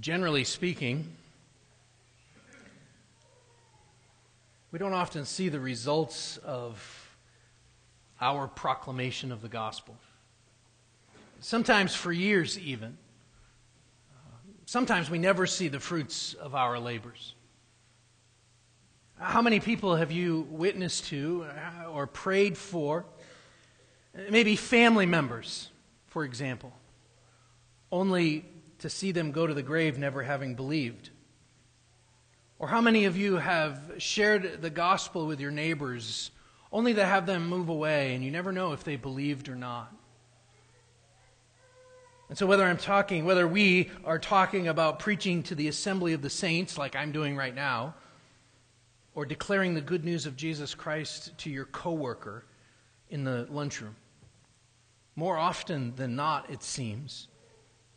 generally speaking, we don't often see the results of our proclamation of the gospel. Sometimes for years, even. Sometimes we never see the fruits of our labors. How many people have you witnessed to uh, or prayed for? Maybe family members, for example, only to see them go to the grave never having believed? Or how many of you have shared the gospel with your neighbors only to have them move away and you never know if they believed or not? And so, whether I'm talking, whether we are talking about preaching to the assembly of the saints, like I'm doing right now, or declaring the good news of Jesus Christ to your coworker in the lunchroom, more often than not, it seems,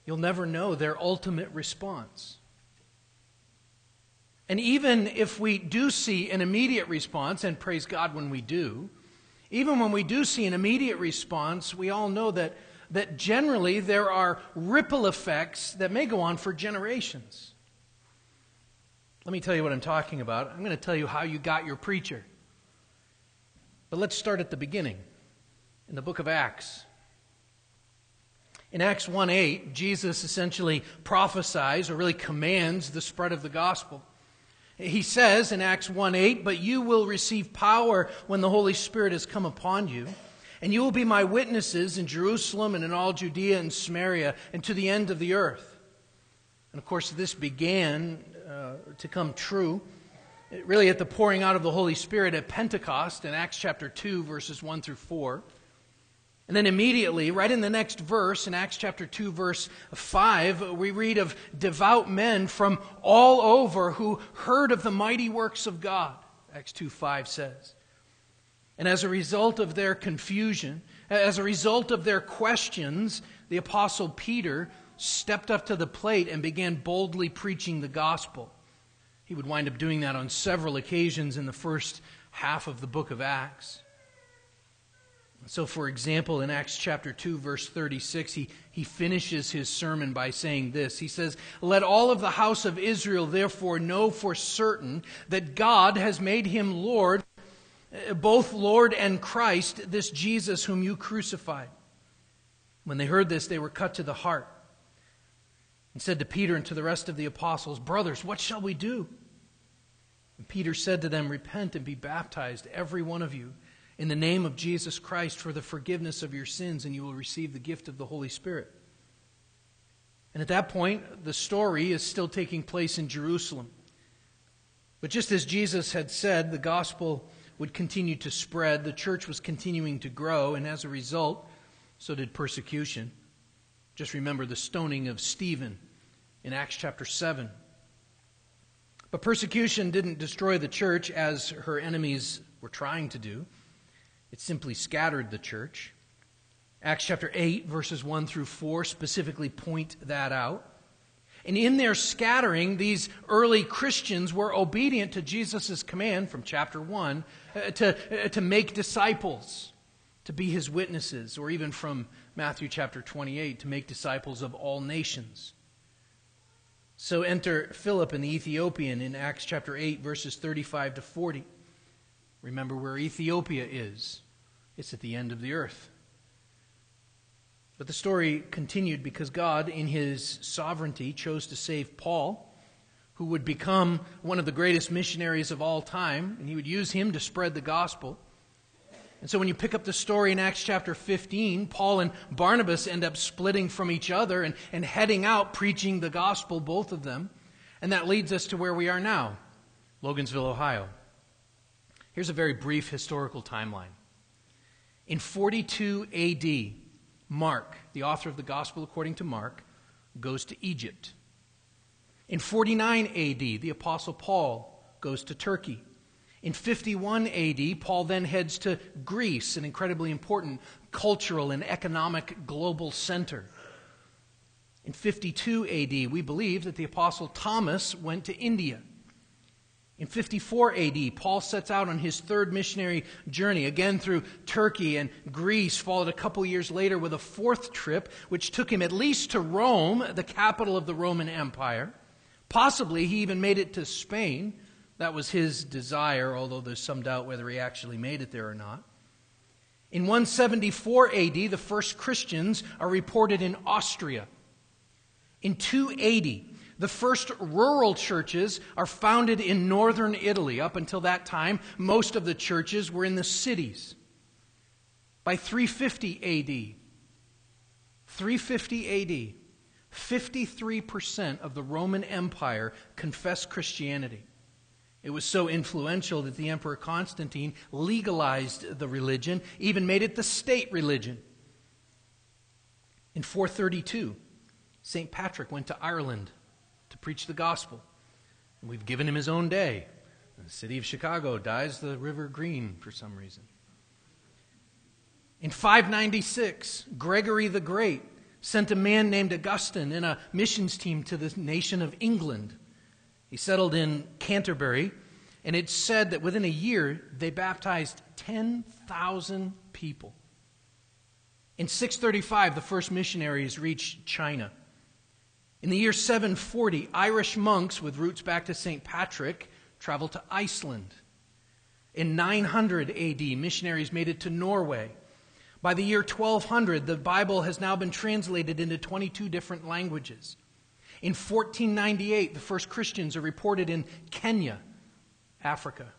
You'll never know their ultimate response. And even if we do see an immediate response, and praise God when we do, even when we do see an immediate response, we all know that, that generally there are ripple effects that may go on for generations. Let me tell you what I'm talking about. I'm going to tell you how you got your preacher. But let's start at the beginning in the book of Acts. In Acts 1 8, Jesus essentially prophesies or really commands the spread of the gospel. He says in Acts 1 8, But you will receive power when the Holy Spirit has come upon you, and you will be my witnesses in Jerusalem and in all Judea and Samaria and to the end of the earth. And of course, this began uh, to come true really at the pouring out of the Holy Spirit at Pentecost in Acts chapter 2, verses 1 through 4. And then immediately, right in the next verse, in Acts chapter 2, verse 5, we read of devout men from all over who heard of the mighty works of God. Acts 2 5 says. And as a result of their confusion, as a result of their questions, the Apostle Peter stepped up to the plate and began boldly preaching the gospel. He would wind up doing that on several occasions in the first half of the book of Acts. So, for example, in Acts chapter 2, verse 36, he, he finishes his sermon by saying this. He says, Let all of the house of Israel therefore know for certain that God has made him Lord, both Lord and Christ, this Jesus whom you crucified. When they heard this, they were cut to the heart and said to Peter and to the rest of the apostles, Brothers, what shall we do? And Peter said to them, Repent and be baptized, every one of you in the name of Jesus Christ for the forgiveness of your sins, and you will receive the gift of the Holy Spirit. And at that point, the story is still taking place in Jerusalem. But just as Jesus had said, the gospel would continue to spread, the church was continuing to grow, and as a result, so did persecution. Just remember the stoning of Stephen in Acts chapter 7. But persecution didn't destroy the church as her enemies were trying to do. It simply scattered the church. Acts chapter 8, verses 1 through 4 specifically point that out. And in their scattering, these early Christians were obedient to Jesus' command from chapter 1 uh, to, uh, to make disciples, to be his witnesses, or even from Matthew chapter 28, to make disciples of all nations. So enter Philip and the Ethiopian in Acts chapter 8, verses 35 to 40. Remember where Ethiopia is. It's at the end of the earth. But the story continued because God, in his sovereignty, chose to save Paul, who would become one of the greatest missionaries of all time, and he would use him to spread the gospel. And so when you pick up the story in Acts chapter 15, Paul and Barnabas end up splitting from each other and, and heading out preaching the gospel, both of them. And that leads us to where we are now, Logansville, Ohio. Here's a very brief historical timeline. In 42 AD, Mark, the author of the Gospel according to Mark, goes to Egypt. In 49 AD, the Apostle Paul goes to Turkey. In 51 AD, Paul then heads to Greece, an incredibly important cultural and economic global center. In 52 AD, we believe that the Apostle Thomas went to India. In 54 AD, Paul sets out on his third missionary journey, again through Turkey and Greece, followed a couple years later with a fourth trip, which took him at least to Rome, the capital of the Roman Empire. Possibly he even made it to Spain. That was his desire, although there's some doubt whether he actually made it there or not. In 174 AD, the first Christians are reported in Austria. In 280, the first rural churches are founded in northern Italy. Up until that time, most of the churches were in the cities. By 350 AD, 350 AD, 53% of the Roman Empire confessed Christianity. It was so influential that the Emperor Constantine legalized the religion, even made it the state religion. In 432, St. Patrick went to Ireland to preach the gospel. We've given him his own day. The city of Chicago dyes the river green for some reason. In 596, Gregory the Great sent a man named Augustine and a missions team to the nation of England. He settled in Canterbury, and it's said that within a year they baptized 10,000 people. In 635, the first missionaries reached China. In the year 740, Irish monks with roots back to St. Patrick traveled to Iceland. In 900 AD, missionaries made it to Norway. By the year 1200, the Bible has now been translated into 22 different languages. In 1498, the first Christians are reported in Kenya, Africa.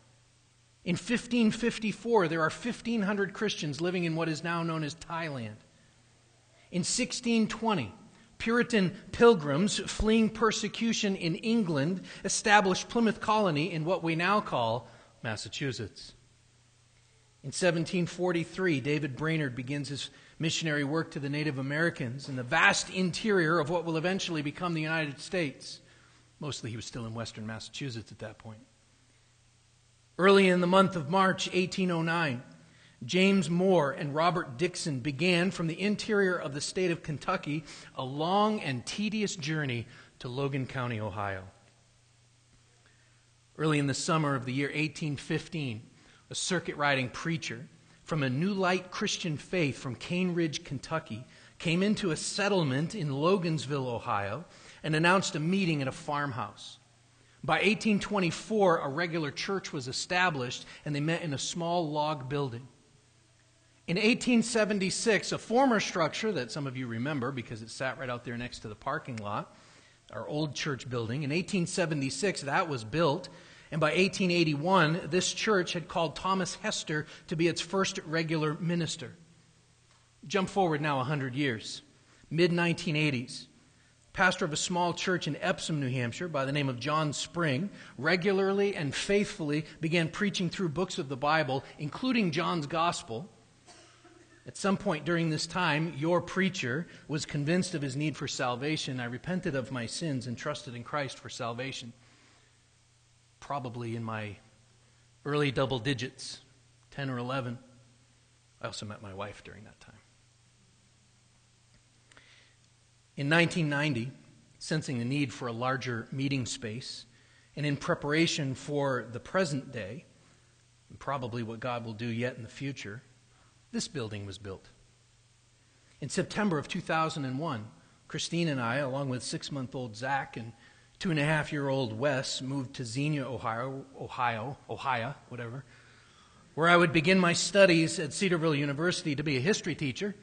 In 1554, there are 1,500 Christians living in what is now known as Thailand. In 1620, Puritan pilgrims fleeing persecution in England established Plymouth Colony in what we now call Massachusetts. In 1743, David Brainerd begins his missionary work to the Native Americans in the vast interior of what will eventually become the United States. Mostly he was still in western Massachusetts at that point. Early in the month of March 1809, James Moore and Robert Dixon began from the interior of the state of Kentucky a long and tedious journey to Logan County, Ohio. Early in the summer of the year 1815, a circuit riding preacher from a New Light Christian faith from Cane Ridge, Kentucky, came into a settlement in Logansville, Ohio, and announced a meeting at a farmhouse. By 1824, a regular church was established, and they met in a small log building. In 1876, a former structure that some of you remember because it sat right out there next to the parking lot, our old church building, in 1876 that was built. And by 1881, this church had called Thomas Hester to be its first regular minister. Jump forward now 100 years, mid 1980s. Pastor of a small church in Epsom, New Hampshire, by the name of John Spring, regularly and faithfully began preaching through books of the Bible, including John's Gospel at some point during this time, your preacher was convinced of his need for salvation. I repented of my sins and trusted in Christ for salvation. Probably in my early double digits, 10 or 11. I also met my wife during that time. In 1990, sensing the need for a larger meeting space, and in preparation for the present day, and probably what God will do yet in the future, this building was built. In September of 2001, Christine and I, along with six month old Zach and two and a half year old Wes, moved to Xenia, Ohio, Ohio, Ohio, whatever, where I would begin my studies at Cedarville University to be a history teacher.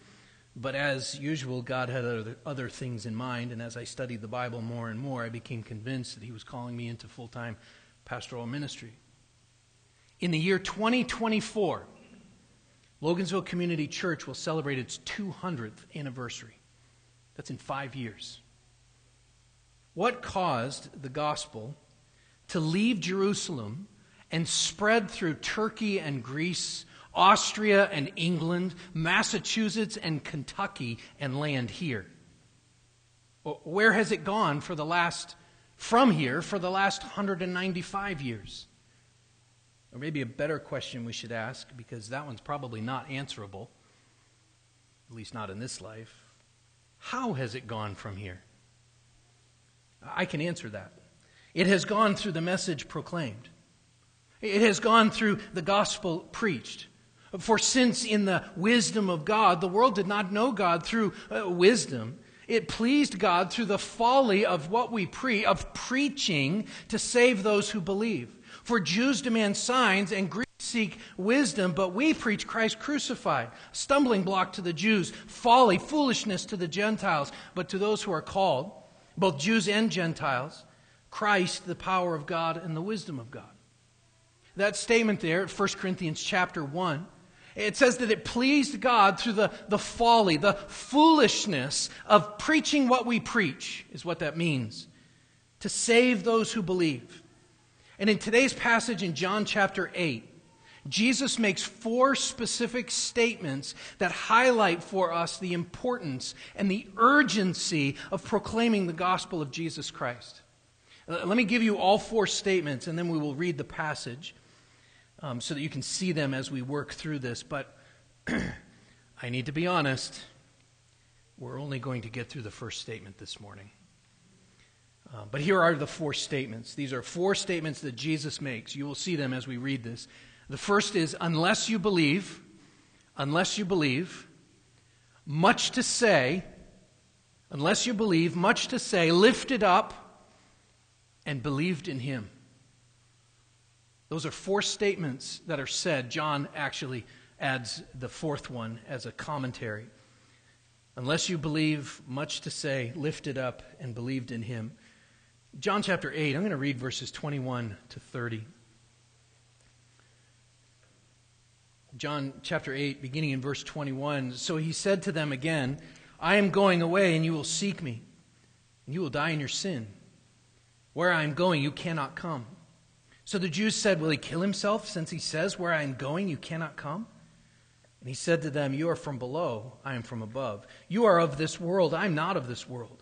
But as usual, God had other, other things in mind, and as I studied the Bible more and more, I became convinced that He was calling me into full time pastoral ministry. In the year 2024, Logansville Community Church will celebrate its 200th anniversary. That's in five years. What caused the gospel to leave Jerusalem and spread through Turkey and Greece, Austria and England, Massachusetts and Kentucky, and land here? Where has it gone for the last, from here, for the last 195 years? Or maybe a better question we should ask, because that one's probably not answerable, at least not in this life. How has it gone from here? I can answer that. It has gone through the message proclaimed. It has gone through the gospel preached. For since in the wisdom of God, the world did not know God through uh, wisdom, it pleased God through the folly of what we pre of preaching to save those who believe. For Jews demand signs and Greeks seek wisdom, but we preach Christ crucified, stumbling block to the Jews, folly, foolishness to the Gentiles, but to those who are called, both Jews and Gentiles, Christ, the power of God and the wisdom of God. That statement there at 1 Corinthians chapter 1 it says that it pleased God through the, the folly, the foolishness of preaching what we preach, is what that means. To save those who believe. And in today's passage in John chapter 8, Jesus makes four specific statements that highlight for us the importance and the urgency of proclaiming the gospel of Jesus Christ. Let me give you all four statements, and then we will read the passage um, so that you can see them as we work through this. But I need to be honest, we're only going to get through the first statement this morning. Uh, but here are the four statements. These are four statements that Jesus makes. You will see them as we read this. The first is unless you believe, unless you believe, much to say, unless you believe, much to say, lifted up and believed in him. Those are four statements that are said. John actually adds the fourth one as a commentary. Unless you believe, much to say, lifted up and believed in him. John chapter 8, I'm going to read verses 21 to 30. John chapter 8, beginning in verse 21. So he said to them again, I am going away, and you will seek me, and you will die in your sin. Where I am going, you cannot come. So the Jews said, Will he kill himself, since he says, Where I am going, you cannot come? And he said to them, You are from below, I am from above. You are of this world, I am not of this world.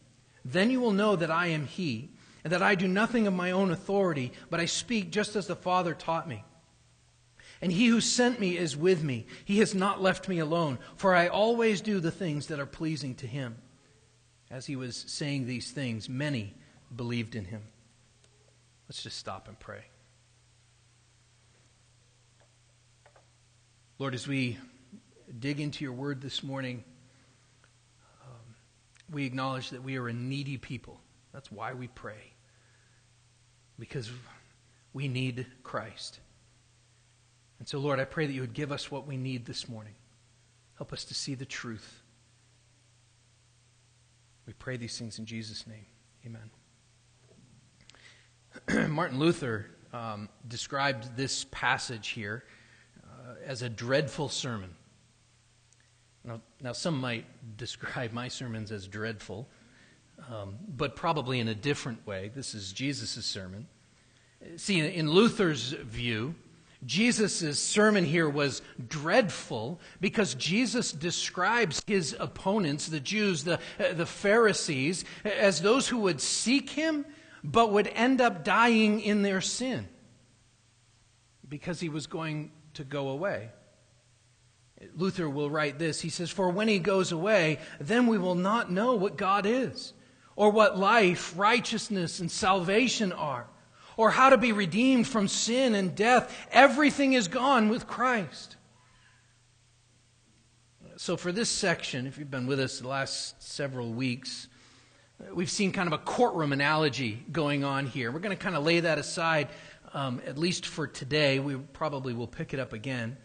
then you will know that I am he, and that I do nothing of my own authority, but I speak just as the Father taught me. And he who sent me is with me. He has not left me alone, for I always do the things that are pleasing to him. As he was saying these things, many believed in him. Let's just stop and pray. Lord, as we dig into your word this morning, we acknowledge that we are a needy people. That's why we pray, because we need Christ. And so, Lord, I pray that you would give us what we need this morning. Help us to see the truth. We pray these things in Jesus' name. Amen. Martin Luther um, described this passage here uh, as a dreadful sermon. Now, now, some might describe my sermons as dreadful, um, but probably in a different way. This is Jesus' sermon. See, in Luther's view, Jesus' sermon here was dreadful because Jesus describes his opponents, the Jews, the, the Pharisees, as those who would seek him but would end up dying in their sin because he was going to go away. Luther will write this. He says, For when he goes away, then we will not know what God is, or what life, righteousness, and salvation are, or how to be redeemed from sin and death. Everything is gone with Christ. So, for this section, if you've been with us the last several weeks, We've seen kind of a courtroom analogy going on here. We're going to kind of lay that aside, um, at least for today. We probably will pick it up again.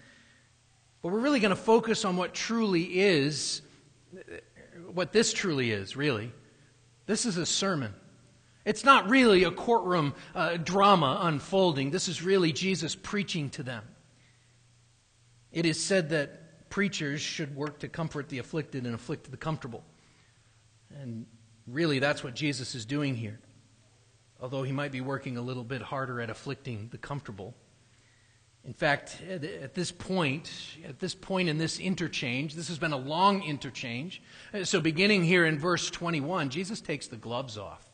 But we're really going to focus on what truly is, what this truly is, really. This is a sermon. It's not really a courtroom uh, drama unfolding. This is really Jesus preaching to them. It is said that preachers should work to comfort the afflicted and afflict the comfortable. And Really, that's what Jesus is doing here. Although he might be working a little bit harder at afflicting the comfortable. In fact, at this point, at this point in this interchange, this has been a long interchange. So, beginning here in verse 21, Jesus takes the gloves off.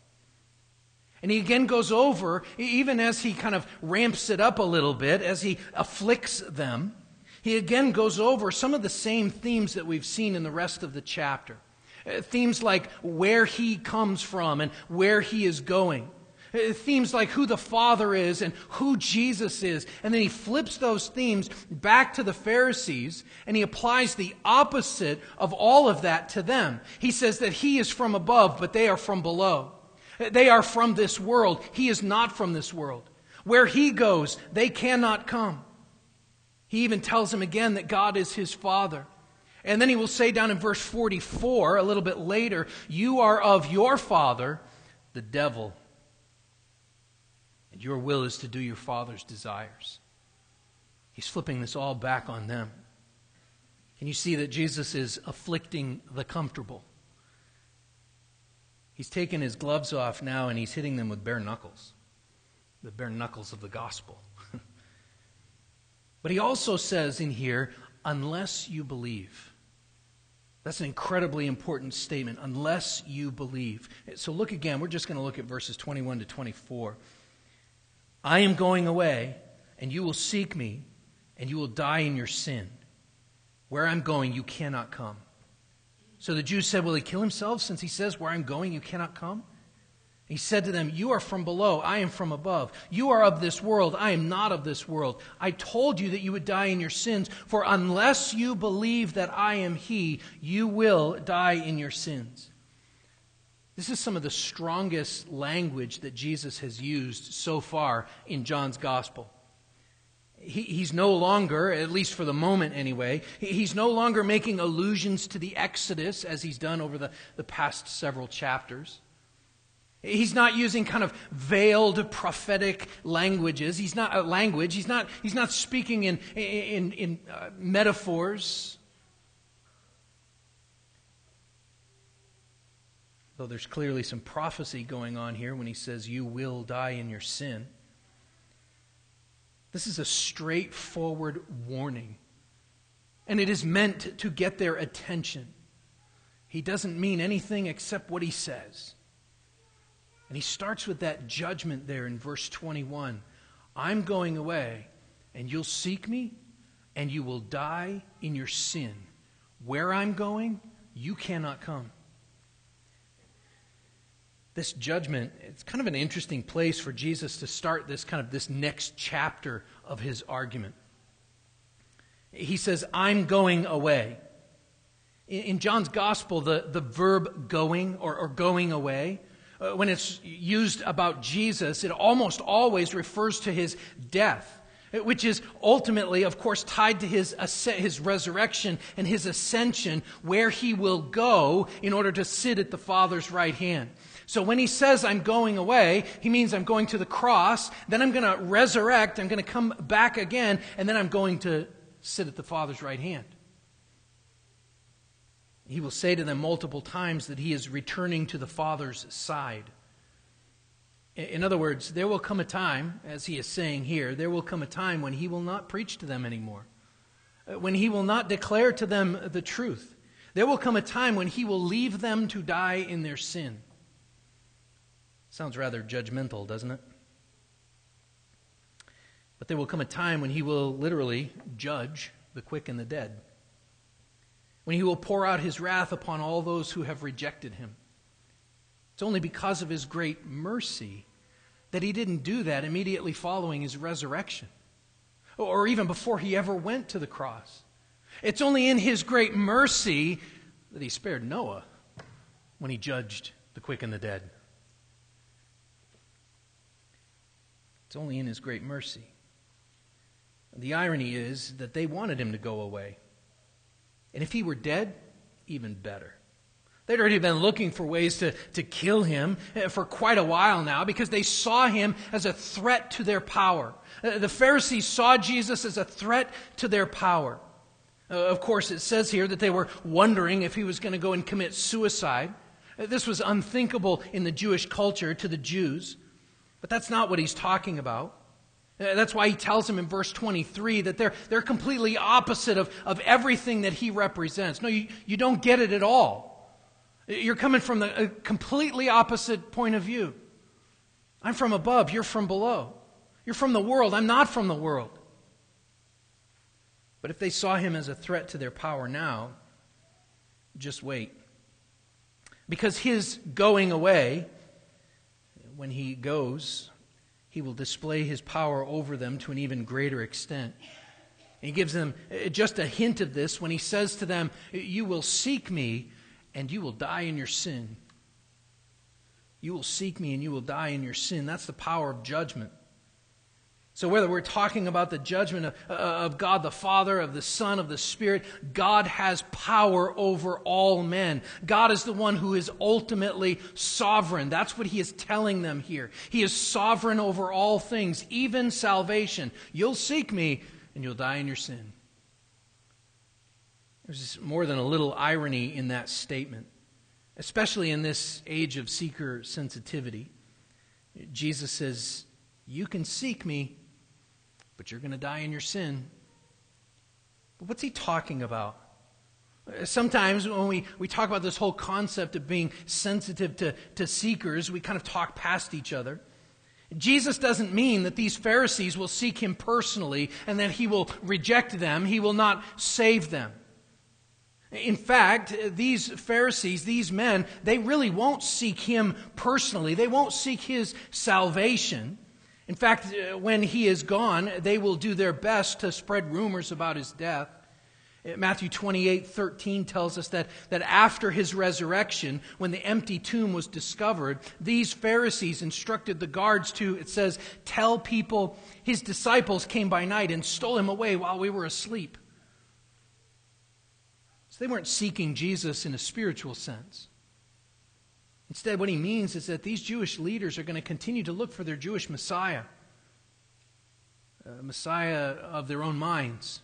And he again goes over, even as he kind of ramps it up a little bit, as he afflicts them, he again goes over some of the same themes that we've seen in the rest of the chapter. Uh, themes like where he comes from and where he is going. Uh, themes like who the Father is and who Jesus is. And then he flips those themes back to the Pharisees and he applies the opposite of all of that to them. He says that he is from above, but they are from below. They are from this world. He is not from this world. Where he goes, they cannot come. He even tells him again that God is his father. And then he will say down in verse 44, a little bit later, You are of your father, the devil, your will is to do your father's desires. He's flipping this all back on them. Can you see that Jesus is afflicting the comfortable? He's taken his gloves off now and he's hitting them with bare knuckles, the bare knuckles of the gospel. but he also says in here, unless you believe. That's an incredibly important statement, unless you believe. So look again, we're just going to look at verses 21 to 24. I am going away, and you will seek me, and you will die in your sin. Where I'm going, you cannot come. So the Jews said, Will he kill himself since he says, Where I'm going, you cannot come? He said to them, You are from below, I am from above. You are of this world, I am not of this world. I told you that you would die in your sins, for unless you believe that I am He, you will die in your sins. This is some of the strongest language that Jesus has used so far in John's Gospel he, he's no longer, at least for the moment anyway, he's no longer making allusions to the Exodus as he's done over the, the past several chapters. He's not using kind of veiled prophetic languages. He's not uh, language. He's not. He's not speaking in in, in uh, metaphors. Though there's clearly some prophecy going on here when he says, "You will die in your sin." This is a straightforward warning. And it is meant to get their attention. He doesn't mean anything except what he says. And he starts with that judgment there in verse 21 I'm going away, and you'll seek me, and you will die in your sin. Where I'm going, you cannot come this judgment it's kind of an interesting place for jesus to start this kind of this next chapter of his argument he says i'm going away in john's gospel the, the verb going or, or going away uh, when it's used about jesus it almost always refers to his death which is ultimately, of course, tied to his, his resurrection and his ascension, where he will go in order to sit at the Father's right hand. So when he says, I'm going away, he means I'm going to the cross, then I'm going to resurrect, I'm going to come back again, and then I'm going to sit at the Father's right hand. He will say to them multiple times that he is returning to the Father's side. In other words, there will come a time, as he is saying here, there will come a time when he will not preach to them anymore, uh, when he will not declare to them the truth. There will come a time when he will leave them to die in their sin. Sounds rather judgmental, doesn't it? But there will come a time when he will literally judge the quick and the dead. When he will pour out his wrath upon all those who have rejected him. It's only because of his great mercy that he didn't do that immediately following his resurrection, or even before he ever went to the cross. It's only in his great mercy that he spared Noah when he judged the quick and the dead. It's only in His great mercy. The irony is that they wanted him to go away. And if he were dead, even better. They'd already been looking for ways to, to kill him eh, for quite a while now because they saw him as a threat to their power. Eh, the Pharisees saw Jesus as a threat to their power. Uh, of course, it says here that they were wondering if he was going to go and commit suicide. This was unthinkable in the Jewish culture to the Jews. But that's not what he's talking about. Uh, that's why he tells him in verse 23 that they're, they're completely opposite of, of everything that he represents. No, you, you don't get it at all. You're coming from the, a completely opposite point of view. I'm from above, you're from below. You're from the world, I'm not from the world. But if they saw him as a threat to their power now, just wait. Because his going away, when he goes, he will display his power over them to an even greater extent. he gives them uh, just a hint of this when he says to them, You will seek me and you will die in your sin. You will seek me and you will die in your sin. That's the power of judgment. So, whether we're talking about the judgment of, uh, of, God the Father, of the Son, of the Spirit, God has power over all men. God is the one who is ultimately sovereign. That's what He is telling them here. He is sovereign over all things, even salvation. You'll seek me, and you'll die in your sin. There's more than a little irony in that statement, especially in this age of seeker sensitivity. Jesus says, You can seek me but you're going to die in your sin. But what's he talking about? Sometimes when we, we talk about this whole concept of being sensitive to, to seekers, we kind of talk past each other. Jesus doesn't mean that these Pharisees will seek him personally and that he will reject them. He will not save them. In fact, these Pharisees, these men, they really won't seek him personally. They won't seek his salvation. In fact, uh, when he is gone, they will do their best to spread rumors about his death. Uh, Matthew 28 13 tells us that, that after his resurrection, when the empty tomb was discovered, these Pharisees instructed the guards to, it says, tell people his disciples came by night and stole him away while we were asleep. So they weren't seeking Jesus in a spiritual sense. Instead, what he means is that these Jewish leaders are going to continue to look for their Jewish Messiah, a Messiah of their own minds.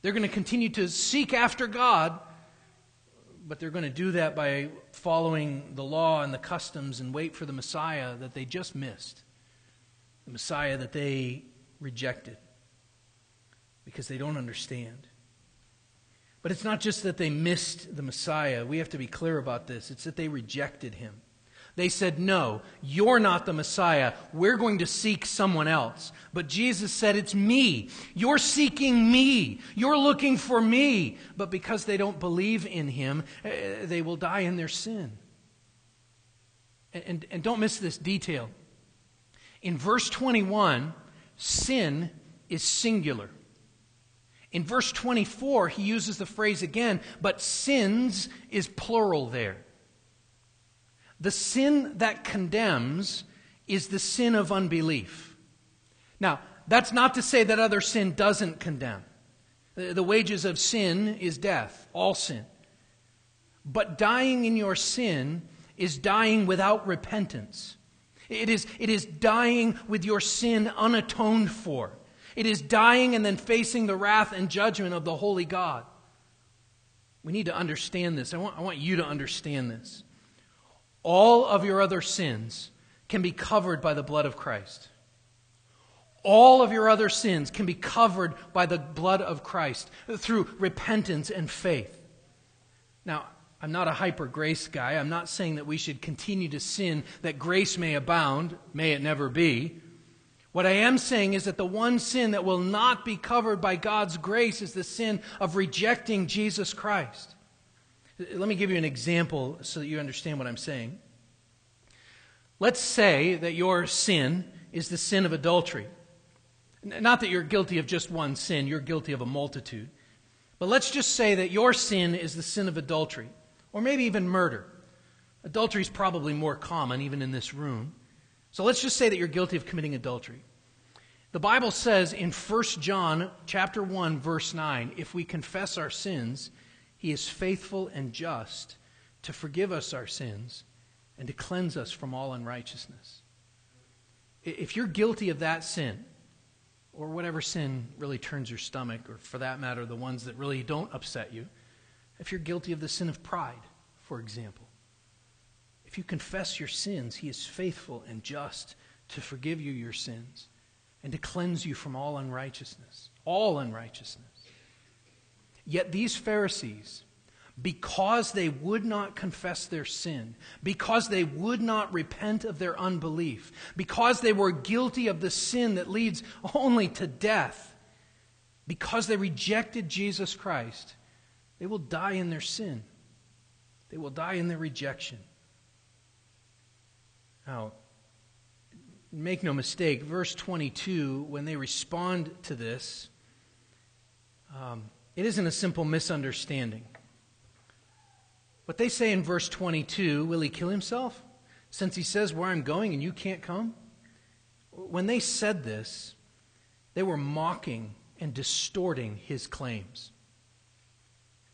They're going to continue to seek after God, but they're going to do that by following the law and the customs and wait for the Messiah that they just missed, the Messiah that they rejected because they don't understand. But it's not just that they missed the Messiah. We have to be clear about this. It's that they rejected him. They said, No, you're not the Messiah. We're going to seek someone else. But Jesus said, It's me. You're seeking me. You're looking for me. But because they don't believe in him, eh, they will die in their sin. And, and, and don't miss this detail. In verse 21, sin is singular. In verse 24, he uses the phrase again, but sins is plural there. The sin that condemns is the sin of unbelief. Now, that's not to say that other sin doesn't condemn. The wages of sin is death, all sin. But dying in your sin is dying without repentance. It is, it is dying with your sin unatoned for. It is dying and then facing the wrath and judgment of the holy God. We need to understand this. I want, I want you to understand this. All of your other sins can be covered by the blood of Christ. All of your other sins can be covered by the blood of Christ through repentance and faith. Now, I'm not a hyper grace guy. I'm not saying that we should continue to sin that grace may abound. May it never be. What I am saying is that the one sin that will not be covered by God's grace is the sin of rejecting Jesus Christ. Let me give you an example so that you understand what I'm saying. Let's say that your sin is the sin of adultery. Not that you're guilty of just one sin, you're guilty of a multitude. But let's just say that your sin is the sin of adultery, or maybe even murder. Adultery is probably more common, even in this room. So let's just say that you're guilty of committing adultery. The Bible says in 1 John chapter 1 verse 9, if we confess our sins, he is faithful and just to forgive us our sins and to cleanse us from all unrighteousness. If you're guilty of that sin, or whatever sin really turns your stomach, or for that matter, the ones that really don't upset you, if you're guilty of the sin of pride, for example, if you confess your sins, He is faithful and just to forgive you your sins and to cleanse you from all unrighteousness. All unrighteousness. Yet these Pharisees, because they would not confess their sin, because they would not repent of their unbelief, because they were guilty of the sin that leads only to death, because they rejected Jesus Christ, they will die in their sin. They will die in their rejection. Now, make no mistake, verse 22, when they respond to this, um, it isn't a simple misunderstanding. What they say in verse 22, will he kill himself? Since he says where I'm going and you can't come? When they said this, they were mocking and distorting his claims.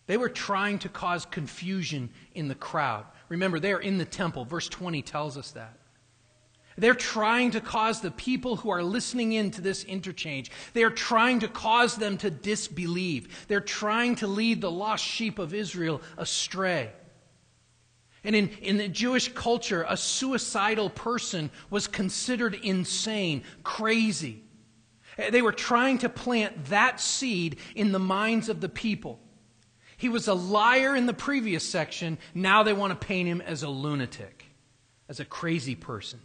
They were trying to cause confusion in the crowd. Remember, they are in the temple. Verse 20 tells us that. They're trying to cause the people who are listening in to this interchange, they are trying to cause them to disbelieve. They're trying to lead the lost sheep of Israel astray. And in, in the Jewish culture, a suicidal person was considered insane, crazy. They were trying to plant that seed in the minds of the people. He was a liar in the previous section. Now they want to paint him as a lunatic, as a crazy person.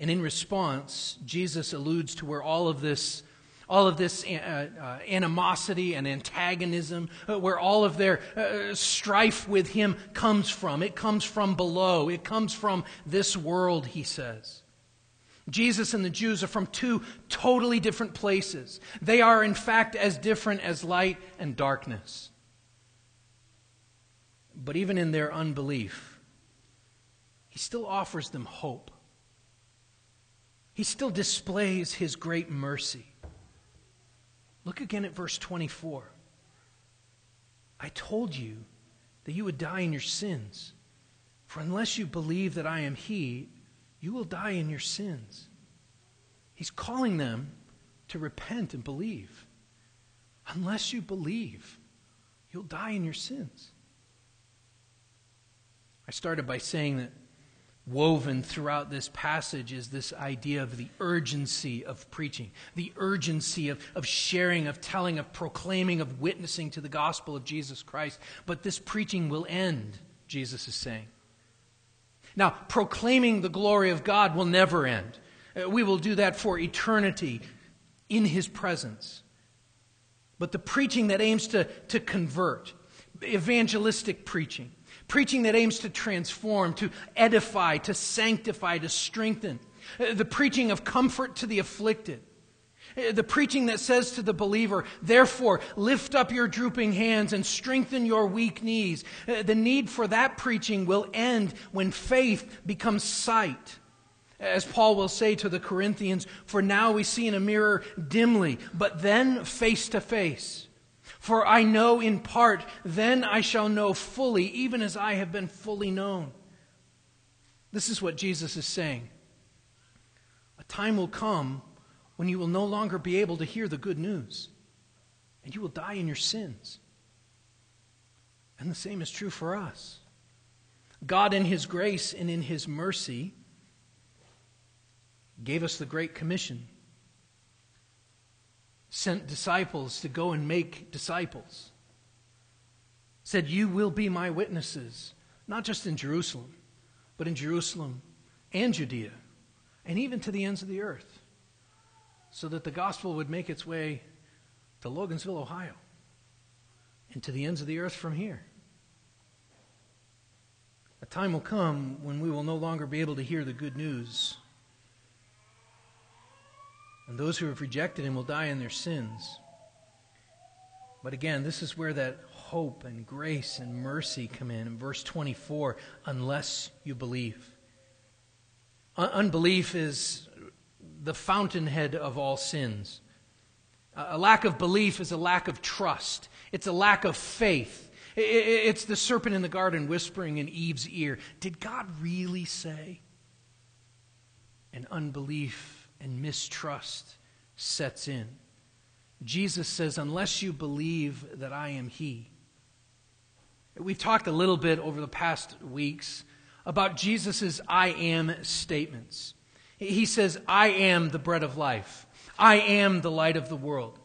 And in response, Jesus alludes to where all of this all of this uh, uh, animosity and antagonism, uh, where all of their strife with him comes from. It comes from below, it comes from this world, he says. Jesus and the Jews are from two totally different places. They are, in fact, as different as light and darkness. But even in their unbelief, he still offers them hope he still displays his great mercy. Look again at verse 24. I told you that you would die in your sins. For unless you believe that I am He, you will die in your sins. He's calling them to repent and believe. Unless you believe, you'll die in your sins. I started by saying that woven throughout this passage is this idea of the urgency of preaching, the urgency of, of sharing, of telling, of proclaiming, of witnessing to the gospel of Jesus Christ. But this preaching will end, Jesus is saying. Now, proclaiming the glory of God will never end. Uh, we will do that for eternity in His presence. But the preaching that aims to, to convert, evangelistic preaching, preaching that aims to transform, to edify, to sanctify, to strengthen, uh, the preaching of comfort to the afflicted. Uh, the preaching that says to the believer, therefore, lift up your drooping hands and strengthen your weak knees. Uh, the need for that preaching will end when faith becomes sight. As Paul will say to the Corinthians, for now we see in a mirror dimly, but then face to face. For I know in part, then I shall know fully, even as I have been fully known. This is what Jesus is saying. A time will come when you will no longer be able to hear the good news, and you will die in your sins. And the same is true for us. God, in His grace and in His mercy, gave us the Great Commission sent disciples to go and make disciples. Said, You will be my witnesses, not just in Jerusalem, but in Jerusalem and Judea, and even to the ends of the earth, so that the gospel would make its way to Logansville, Ohio, and to the ends of the earth from here. A time will come when we will no longer be able to hear the good news and those who have rejected him will die in their sins. But again, this is where that hope and grace and mercy come in. In verse 24, unless you believe. Un- unbelief is the fountainhead of all sins. A lack of belief is a lack of trust, it's a lack of faith. It's the serpent in the garden whispering in Eve's ear Did God really say? And unbelief and mistrust sets in. Jesus says, Unless you believe that I am He. We've talked a little bit over the past weeks about Jesus' I am statements. He says, I am the bread of life. I am the light of the world.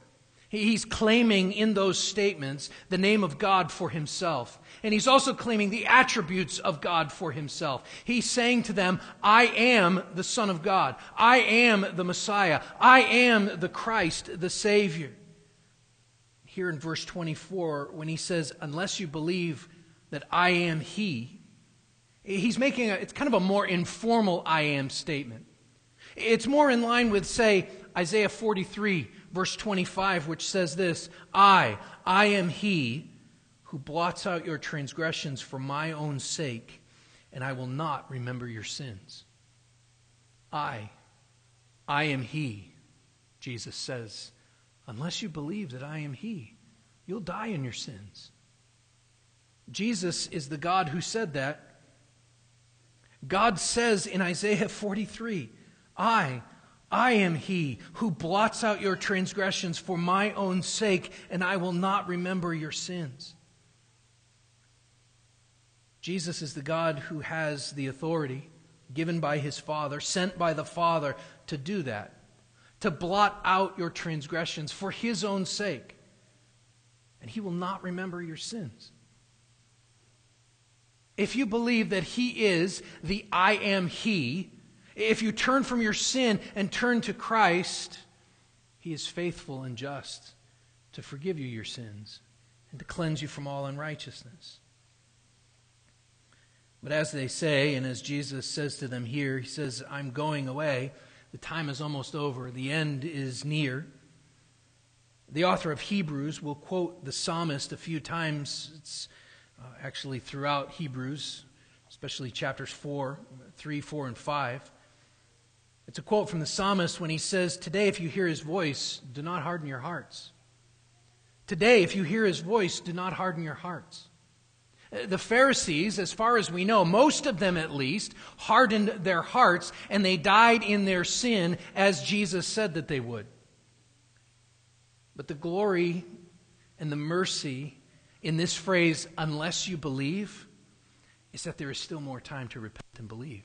He's claiming in those statements the name of God for himself. And he's also claiming the attributes of God for himself. He's saying to them, I am the Son of God. I am the Messiah. I am the Christ, the Savior. Here in verse 24, when he says, Unless you believe that I am He, he's making a, it's kind of a more informal I am statement. It's more in line with, say, Isaiah 43, verse 25, which says this I, I am he who blots out your transgressions for my own sake, and I will not remember your sins. I, I am he, Jesus says. Unless you believe that I am he, you'll die in your sins. Jesus is the God who said that. God says in Isaiah 43, I, I am he who blots out your transgressions for my own sake, and I will not remember your sins. Jesus is the God who has the authority given by his Father, sent by the Father to do that, to blot out your transgressions for his own sake. And he will not remember your sins. If you believe that he is the I am he, if you turn from your sin and turn to Christ, He is faithful and just to forgive you your sins and to cleanse you from all unrighteousness. But as they say, and as Jesus says to them here, He says, I'm going away. The time is almost over, the end is near. The author of Hebrews will quote the psalmist a few times. It's uh, actually throughout Hebrews, especially chapters 4, 3, 4, and 5. It's a quote from the psalmist when he says, Today, if you hear his voice, do not harden your hearts. Today, if you hear his voice, do not harden your hearts. Uh, the Pharisees, as far as we know, most of them at least, hardened their hearts and they died in their sin as Jesus said that they would. But the glory and the mercy in this phrase, unless you believe, is that there is still more time to repent and believe.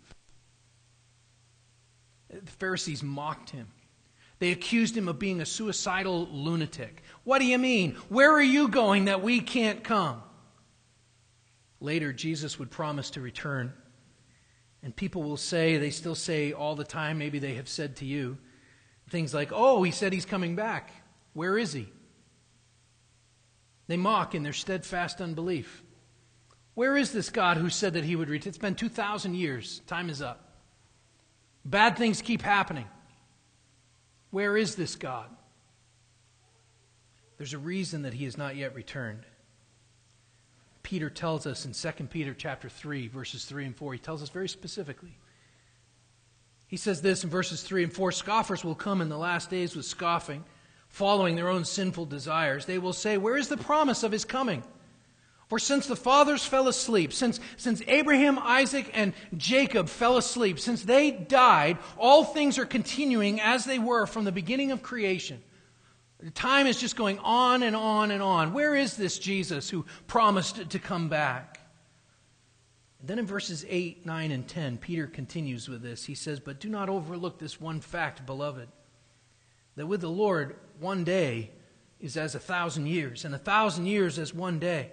The Pharisees mocked him. They accused him of being a suicidal lunatic. What do you mean? Where are you going that we can't come? Later, Jesus would promise to return. And people will say, they still say all the time, maybe they have said to you, things like, oh, he said he's coming back. Where is he? They mock in their steadfast unbelief. Where is this God who said that he would return? It's been 2,000 years. Time is up. Bad things keep happening. Where is this God? There's a reason that he has not yet returned. Peter tells us in 2 Peter chapter 3 verses 3 and 4 he tells us very specifically. He says this in verses 3 and 4 scoffers will come in the last days with scoffing following their own sinful desires. They will say, "Where is the promise of his coming?" For since the fathers fell asleep, since, since Abraham, Isaac, and Jacob fell asleep, since they died, all things are continuing as they were from the beginning of creation. Time is just going on and on and on. Where is this Jesus who promised to come back? And then in verses 8, 9, and 10, Peter continues with this. He says, But do not overlook this one fact, beloved, that with the Lord, one day is as a thousand years, and a thousand years as one day.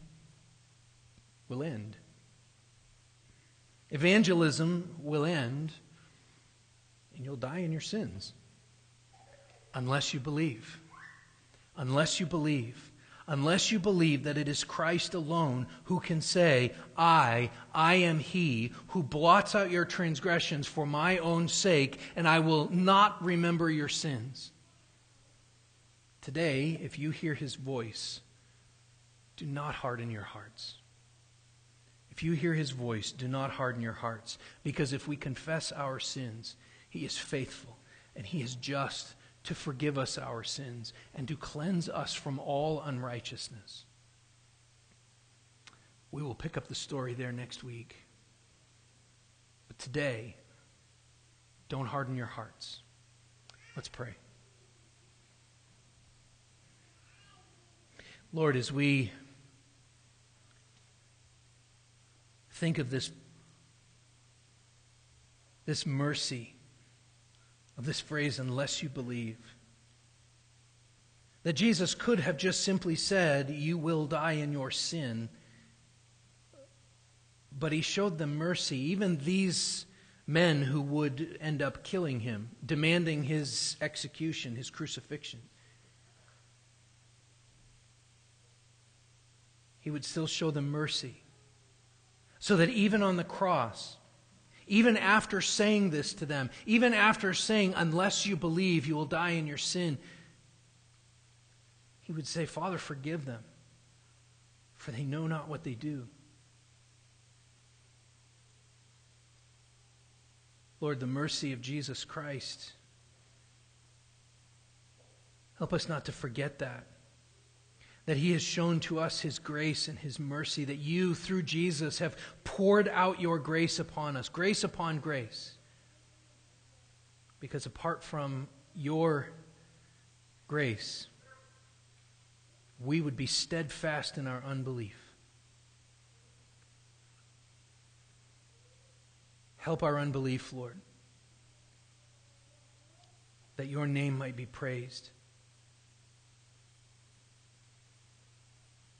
will end. Evangelism will end, and you'll die in your sins unless you believe. Unless you believe. Unless you believe that it is Christ alone who can say, I, I am He who blots out your transgressions for my own sake, and I will not remember your sins. Today, if you hear His voice, do not harden your hearts. If you hear his voice, do not harden your hearts, because if we confess our sins, He is faithful and He is just to forgive us our sins and to cleanse us from all unrighteousness. We will pick up the story there next week. But today, don't harden your hearts. Let's pray. Lord, as we think of this, this mercy of this phrase, unless you believe, that Jesus could have just simply said, You will die in your sin. But he showed them mercy. Even these men who would end up killing him, demanding his execution, his crucifixion. He would still show them mercy. So that even on the cross, even after saying this to them, even after saying, Unless you believe, you will die in your sin, he would say, Father, forgive them, for they know not what they do. Lord, the mercy of Jesus Christ. Help us not to forget that. That He has shown to us His grace and His mercy, that you, through Jesus, have poured out your grace upon us, grace upon grace. Because apart from your grace, we would be steadfast in our unbelief. Help our unbelief, Lord, that your name might be praised.